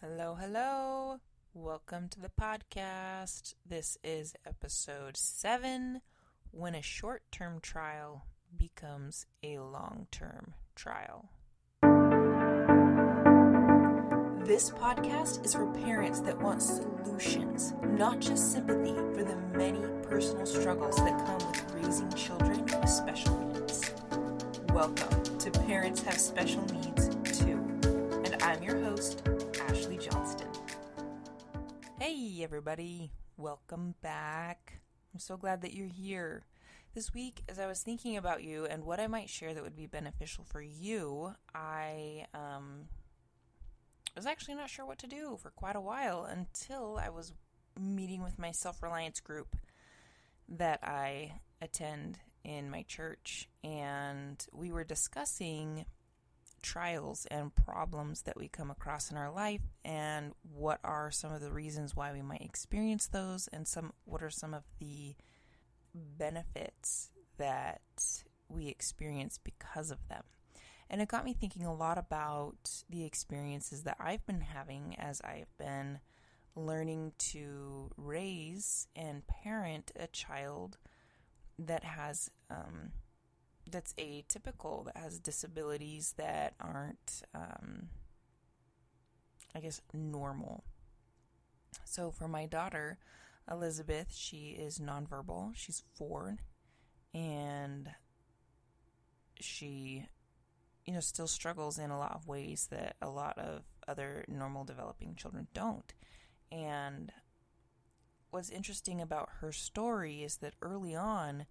Hello, hello. Welcome to the podcast. This is episode seven when a short term trial becomes a long term trial. This podcast is for parents that want solutions, not just sympathy for the many personal struggles that come with raising children with special needs. Welcome to Parents Have Special Needs Too. And I'm your host, Ashley Johnston. Hey, everybody. Welcome back. I'm so glad that you're here. This week, as I was thinking about you and what I might share that would be beneficial for you, I um, was actually not sure what to do for quite a while until I was meeting with my self reliance group that I attend in my church. And we were discussing trials and problems that we come across in our life and what are some of the reasons why we might experience those and some what are some of the benefits that we experience because of them. And it got me thinking a lot about the experiences that I've been having as I've been learning to raise and parent a child that has um, that's atypical, that has disabilities that aren't, um, I guess, normal. So for my daughter, Elizabeth, she is nonverbal. She's four, and she you know, still struggles in a lot of ways that a lot of other normal developing children don't. And what's interesting about her story is that early on,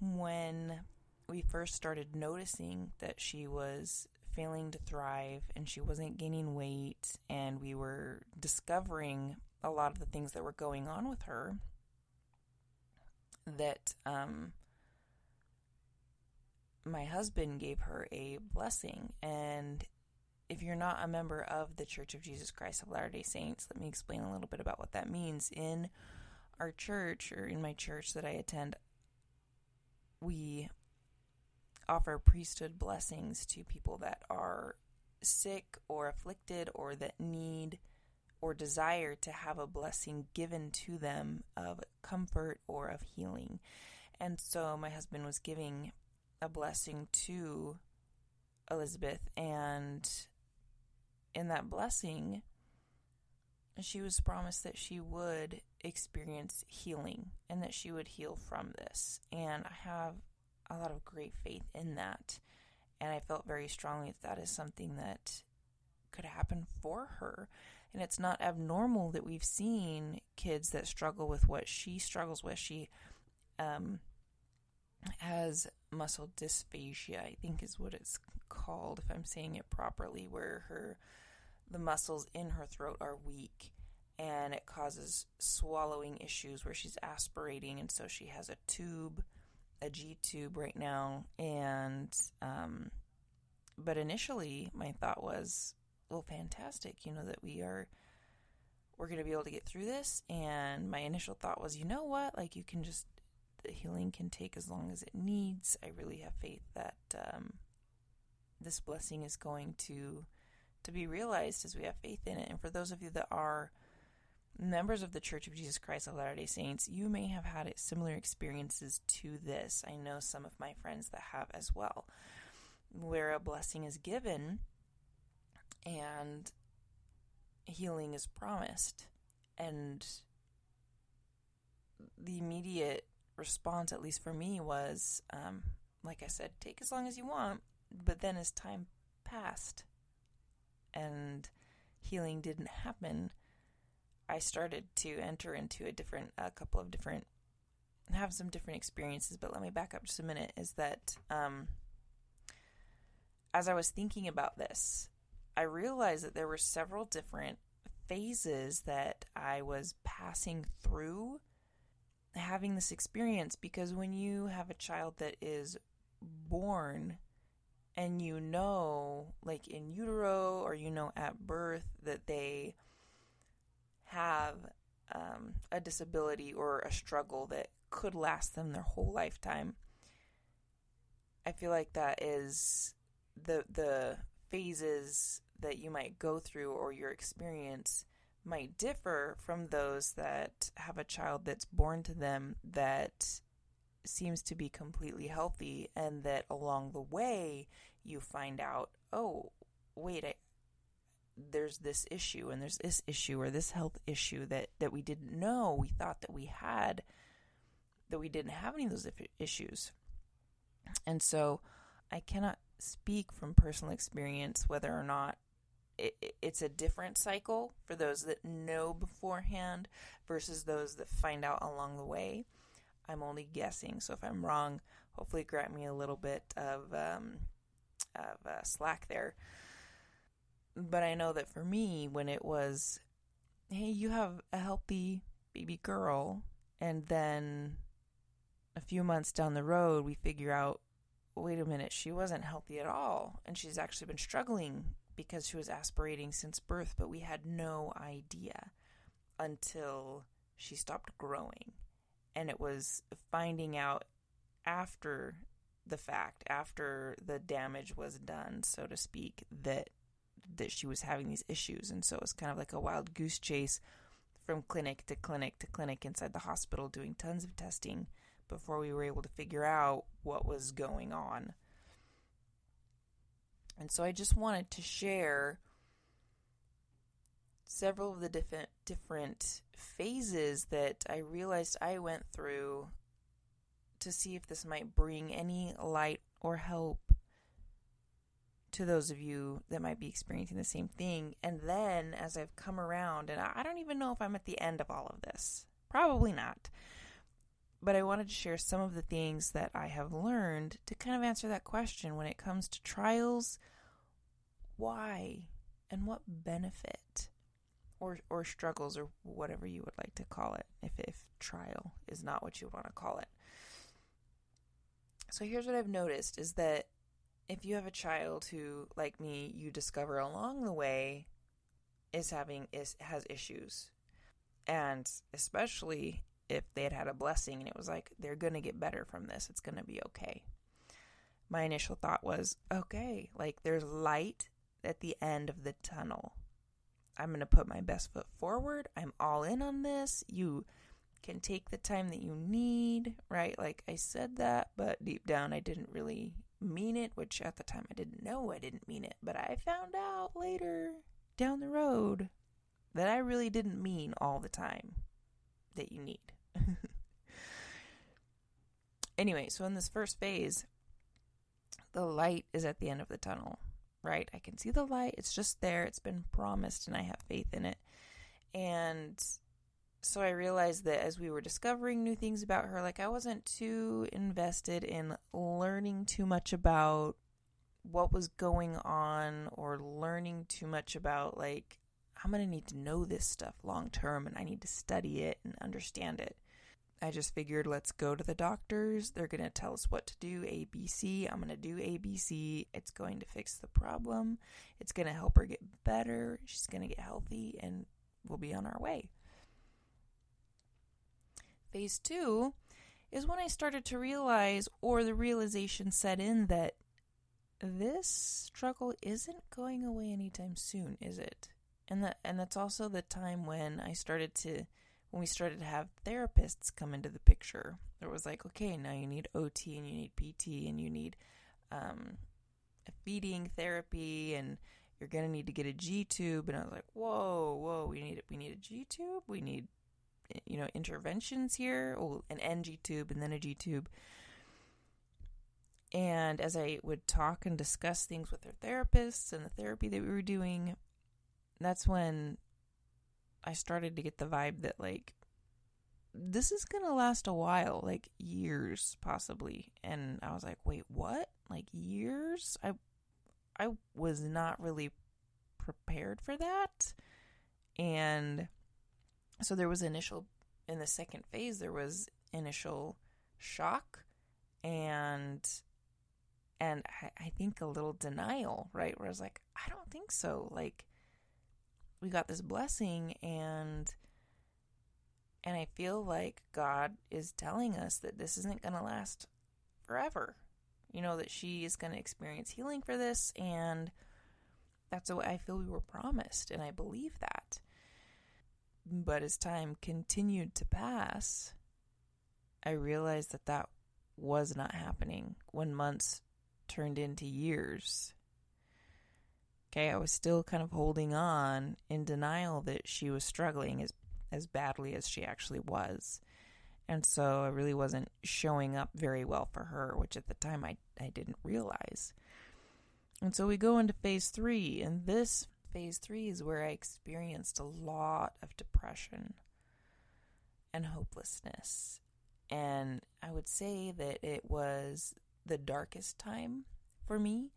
when we first started noticing that she was failing to thrive and she wasn't gaining weight, and we were discovering a lot of the things that were going on with her, that um, my husband gave her a blessing. And if you're not a member of the Church of Jesus Christ of Latter day Saints, let me explain a little bit about what that means. In our church, or in my church that I attend, we offer priesthood blessings to people that are sick or afflicted or that need or desire to have a blessing given to them of comfort or of healing. And so my husband was giving a blessing to Elizabeth, and in that blessing, she was promised that she would experience healing and that she would heal from this. And I have a lot of great faith in that. And I felt very strongly that that is something that could happen for her. And it's not abnormal that we've seen kids that struggle with what she struggles with. She um, has muscle dysphagia, I think is what it's called, if I'm saying it properly, where her the muscles in her throat are weak and it causes swallowing issues where she's aspirating and so she has a tube a G tube right now and um but initially my thought was well fantastic you know that we are we're going to be able to get through this and my initial thought was you know what like you can just the healing can take as long as it needs. I really have faith that um, this blessing is going to to be realized as we have faith in it. And for those of you that are members of the Church of Jesus Christ of Latter Day Saints, you may have had similar experiences to this. I know some of my friends that have as well, where a blessing is given and healing is promised, and the immediate response, at least for me, was um, like I said, take as long as you want. But then as time passed and healing didn't happen, I started to enter into a different, a couple of different, have some different experiences. But let me back up just a minute. Is that um, as I was thinking about this, I realized that there were several different phases that I was passing through having this experience because when you have a child that is born and you know, like in utero or you know at birth, that they have um, a disability or a struggle that could last them their whole lifetime. I feel like that is the the phases that you might go through or your experience might differ from those that have a child that's born to them that seems to be completely healthy and that along the way you find out oh wait I, there's this issue and there's this issue or this health issue that that we didn't know. We thought that we had that we didn't have any of those issues. And so i cannot speak from personal experience whether or not it, it's a different cycle for those that know beforehand versus those that find out along the way. I'm only guessing. So if i'm wrong hopefully grant me a little bit of um, of uh, slack there but I know that for me, when it was, hey, you have a healthy baby girl, and then a few months down the road, we figure out, wait a minute, she wasn't healthy at all, and she's actually been struggling because she was aspirating since birth, but we had no idea until she stopped growing. And it was finding out after the fact, after the damage was done, so to speak, that that she was having these issues. And so it was kind of like a wild goose chase from clinic to clinic to clinic inside the hospital, doing tons of testing before we were able to figure out what was going on. And so I just wanted to share several of the different different phases that I realized I went through to see if this might bring any light or help to those of you that might be experiencing the same thing. And then as I've come around, and I don't even know if I'm at the end of all of this, probably not. But I wanted to share some of the things that I have learned to kind of answer that question when it comes to trials why and what benefit or or struggles or whatever you would like to call it if if trial is not what you want to call it. So here's what I've noticed is that if you have a child who, like me, you discover along the way is having is has issues, and especially if they had had a blessing and it was like they're gonna get better from this, it's gonna be okay. My initial thought was, okay, like there's light at the end of the tunnel. I'm gonna put my best foot forward. I'm all in on this. You can take the time that you need, right? Like I said that, but deep down I didn't really mean it, which at the time I didn't know I didn't mean it, but I found out later down the road that I really didn't mean all the time that you need. anyway, so in this first phase, the light is at the end of the tunnel, right? I can see the light, it's just there, it's been promised, and I have faith in it. And so I realized that as we were discovering new things about her, like I wasn't too invested in learning too much about what was going on or learning too much about like I'm going to need to know this stuff long term and I need to study it and understand it. I just figured let's go to the doctors. They're going to tell us what to do, ABC. I'm going to do ABC. It's going to fix the problem. It's going to help her get better. She's going to get healthy and we'll be on our way. Phase two is when I started to realize, or the realization set in, that this struggle isn't going away anytime soon, is it? And that and that's also the time when I started to when we started to have therapists come into the picture. It was like, okay, now you need OT and you need PT and you need um, feeding therapy and you're gonna need to get a G tube. And I was like, whoa, whoa, we need we need a G tube. We need you know interventions here. Oh, an ng tube and then a g tube. And as i would talk and discuss things with their therapists and the therapy that we were doing that's when i started to get the vibe that like this is going to last a while like years possibly. And i was like wait what? Like years? I i was not really prepared for that. And so there was initial in the second phase there was initial shock and and I, I think a little denial right? Where i was like i don't think so. Like we got this blessing and and i feel like god is telling us that this isn't going to last forever. You know that she is going to experience healing for this and That's what I feel we were promised, and I believe that. But as time continued to pass, I realized that that was not happening when months turned into years. Okay, I was still kind of holding on in denial that she was struggling as as badly as she actually was. And so I really wasn't showing up very well for her, which at the time I, I didn't realize. And so we go into phase three, and this phase three is where I experienced a lot of depression and hopelessness. And I would say that it was the darkest time for me,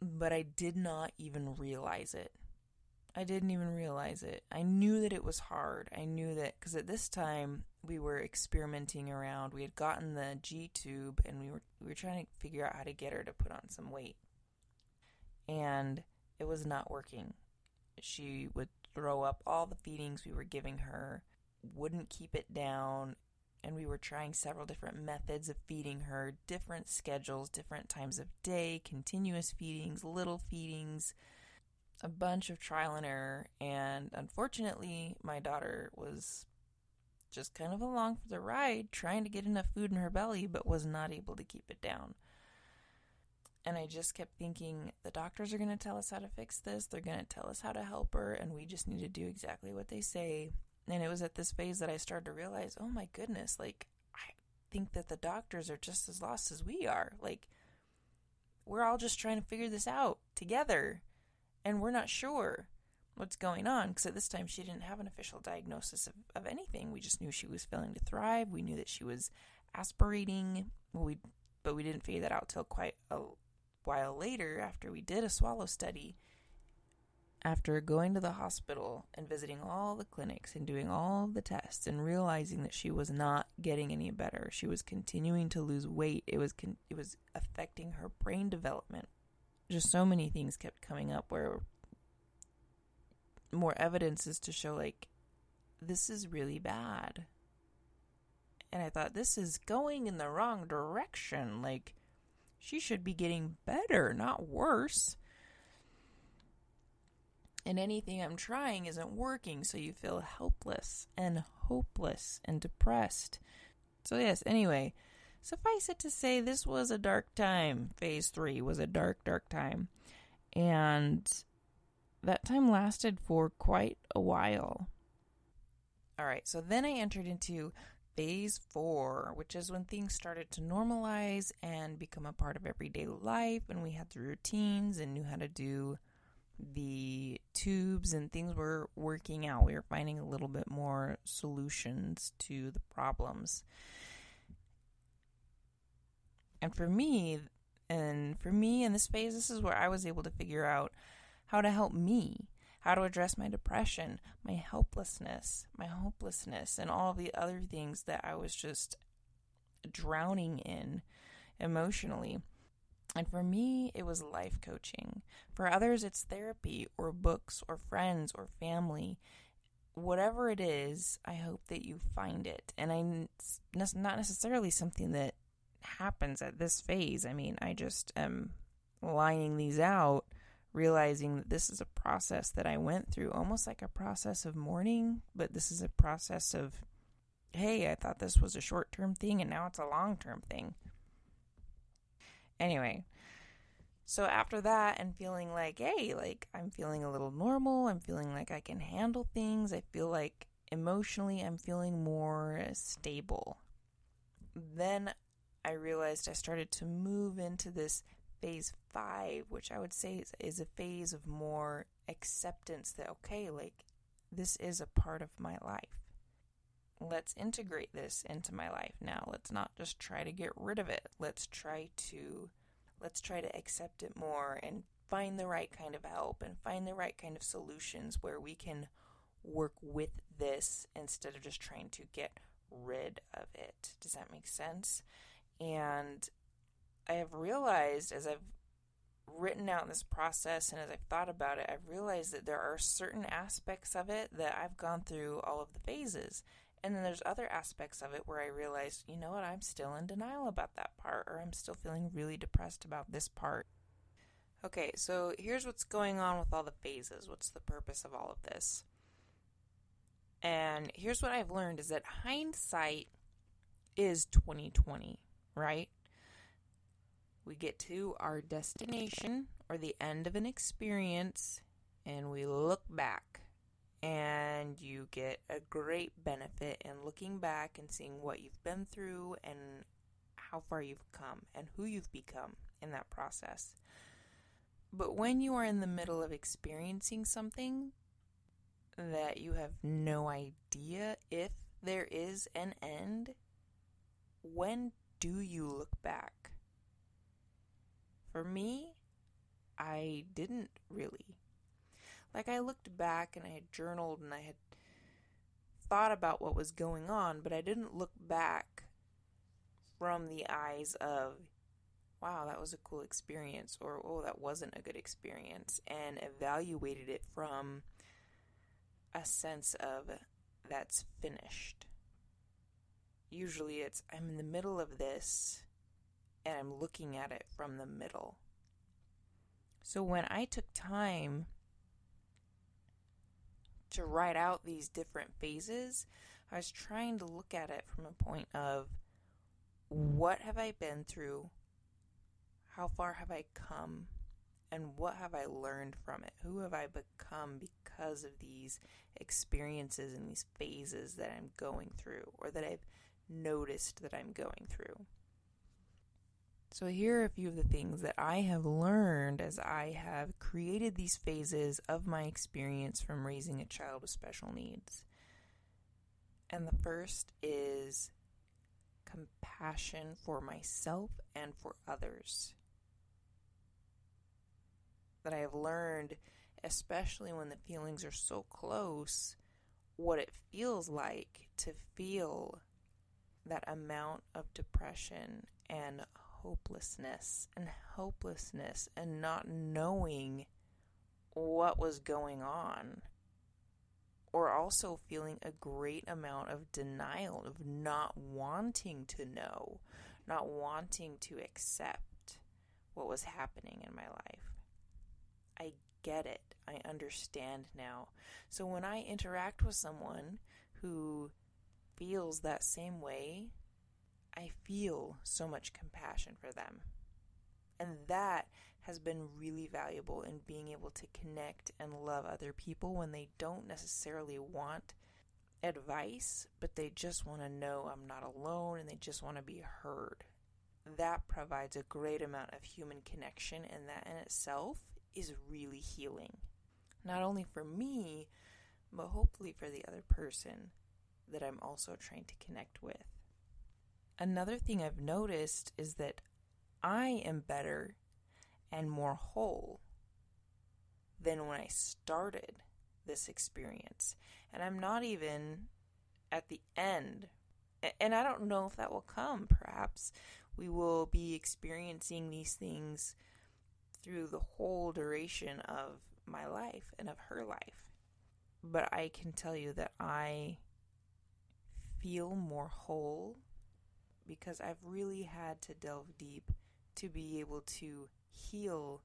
but I did not even realize it. I didn't even realize it. I knew that it was hard. I knew that because at this time we were experimenting around. We had gotten the G tube and we were we were trying to figure out how to get her to put on some weight. And it was not working. She would throw up all the feedings we were giving her, wouldn't keep it down, and we were trying several different methods of feeding her, different schedules, different times of day, continuous feedings, little feedings a bunch of trial and error, and unfortunately, my daughter was just kind of along for the ride, trying to get enough food in her belly, but was not able to keep it down. And I just kept thinking, the doctors are going to tell us how to fix this, they're going to tell us how to help her, and we just need to do exactly what they say. And it was at this phase that I started to realize, oh my goodness, like, I think that the doctors are just as lost as we are. Like, we're all just trying to figure this out together and we're not sure what's going on because at this time she didn't have an official diagnosis of, of anything. We just knew she was failing to thrive. We knew that she was aspirating. We but we didn't figure that out till quite a while later after we did a swallow study. After going to the hospital and visiting all the clinics and doing all the tests and realizing that she was not getting any better, she was continuing to lose weight. It was con- it was affecting her brain development, just so many things kept coming up where more evidence is to show like this is really bad. And I thought this is going in the wrong direction. Like she should be getting better, not worse. And anything I'm trying isn't working, so you feel helpless and hopeless and depressed. So, yes, anyway, Suffice it to say, this was a dark time. Phase three was a dark, dark time. And that time lasted for quite a while. All right, so then I entered into phase four, which is when things started to normalize and become a part of everyday life, and we had the routines and knew how to do the tubes, and things were working out. We were finding a little bit more solutions to the problems. And for me, and for me in this phase, this is where I was able to figure out how to help me, how to address my depression, my helplessness, my hopelessness, and all the other things that I was just drowning in emotionally. And for me, it was life coaching. For others, it's therapy or books or friends or family. Whatever it is, I hope that you find it. And I, it's not necessarily something that happens at this phase. I mean, I just am lining these out, realizing that this is a process that I went through, almost like a process of mourning, but this is a process of, hey, I thought this was a short term thing and now it's a long term thing. Anyway, so after that, and feeling like, hey, like I'm feeling a little normal, I'm feeling like I can handle things, I feel like emotionally I'm feeling more stable. Then I realized I started to move into this phase five, which I would say is, is, a phase of more acceptance that, okay, like this is a part of my life. Let's integrate this into my life now. Let's not just try to get rid of it. Let's try to let's try to accept it more and find the right kind of help and find the right kind of solutions where we can work with this instead of just trying to get rid of it. Does that make sense? And I have realized as I've written out this process and as I've thought about it, I've realized that there are certain aspects of it that I've gone through all of the phases. And then there's other aspects of it where I realize, you know what, I'm still in denial about that part, or I'm still feeling really depressed about this part. Okay, so here's what's going on with all the phases. What's the purpose of all of this? And here's what I've learned is that hindsight is 2020, right? We get to our destination or the end of an experience and we look back and you get a great benefit in looking back and seeing what you've been through and how far you've come and who you've become in that process. But when you are in the middle of experiencing something that you have no idea if there is an end, when do you look back? For me, I didn't really. Like, I looked back and I had journaled and I had thought about what was going on, but I didn't look back from the eyes of, wow, that was a cool experience, or oh, that wasn't a good experience, and evaluated it from a sense of that's finished. Usually it's I'm in the middle of this and I'm looking at it from the middle. So when I took time to write out these different phases, I was trying to look at it from a point of what have I been through? How far have I come? And what have I learned from it? Who have I become because of these experiences and these phases that I'm going through or that I've noticed that I'm going through? So, here are a few of the things that I have learned as I have created these phases of my experience from raising a child with special needs. And the first is compassion for myself and for others. That I have learned, especially when the feelings are so close, what it feels like to feel that amount of depression and hopelessness and hopelessness and not knowing what was going on or also feeling a great amount of denial, of not wanting to know, not wanting to accept what was happening in my life. I get it. I understand now. So when I interact with someone who feels that same way, I feel so much compassion for them. And that has been really valuable in being able to connect and love other people when they don't necessarily want advice, but they just want to know I'm not alone and they just want to be heard. That provides a great amount of human connection, and that in itself is really healing. Not only for me, but hopefully for the other person that I'm also trying to connect with. Another thing I've noticed is that I am better and more whole than when I started this experience. And I'm not even at the end. And I don't know if that will come. Perhaps we will be experiencing these things through the whole duration of my life and of her life. But I can tell you that I feel more whole because I've really had to delve deep to be able to heal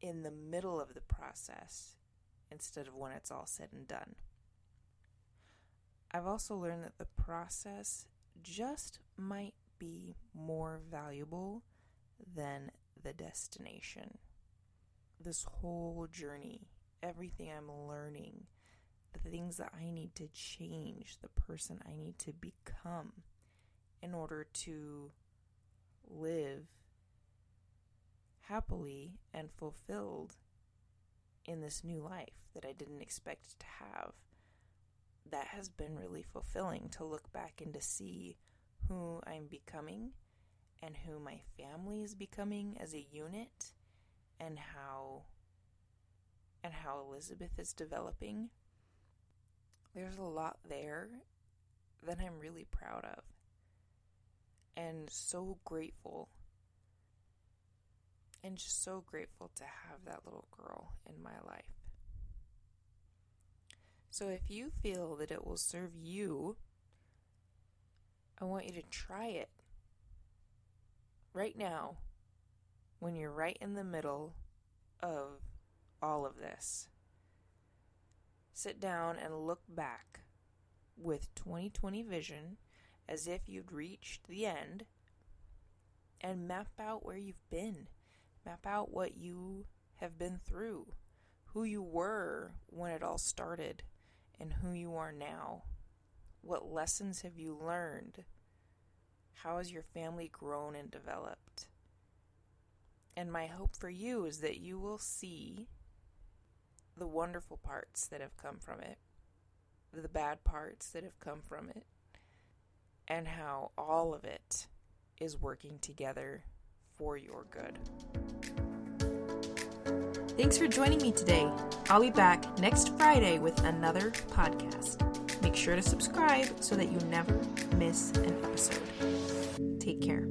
in the middle of the process instead of when it's all said and done. I've also learned that the process just might be more valuable than the destination. This whole journey, everything I'm learning, the things that I need to change, the person I need to become in order to live happily and fulfilled in this new life that I didn't expect to have. That has been really fulfilling to look back and to see who I'm becoming and who my family is becoming as a unit and how and how Elizabeth is developing. There's a lot there that I'm really proud of and so grateful and just so grateful to have that little girl in my life. So if you feel that it will serve you, I want you to try it right now when you're right in the middle of all of this, sit down and look back with 2020 vision as if you'd reached the end and map out where you've been. Map out what you have been through, who you were when it all started, and who you are now. What lessons have you learned? How has your family grown and developed? And my hope for you is that you will see the wonderful parts that have come from it, the bad parts that have come from it, and how all of it is working together for your good. Thanks for joining me today. I'll be back next Friday with another podcast. Make sure to subscribe so that you never miss an episode. Take care.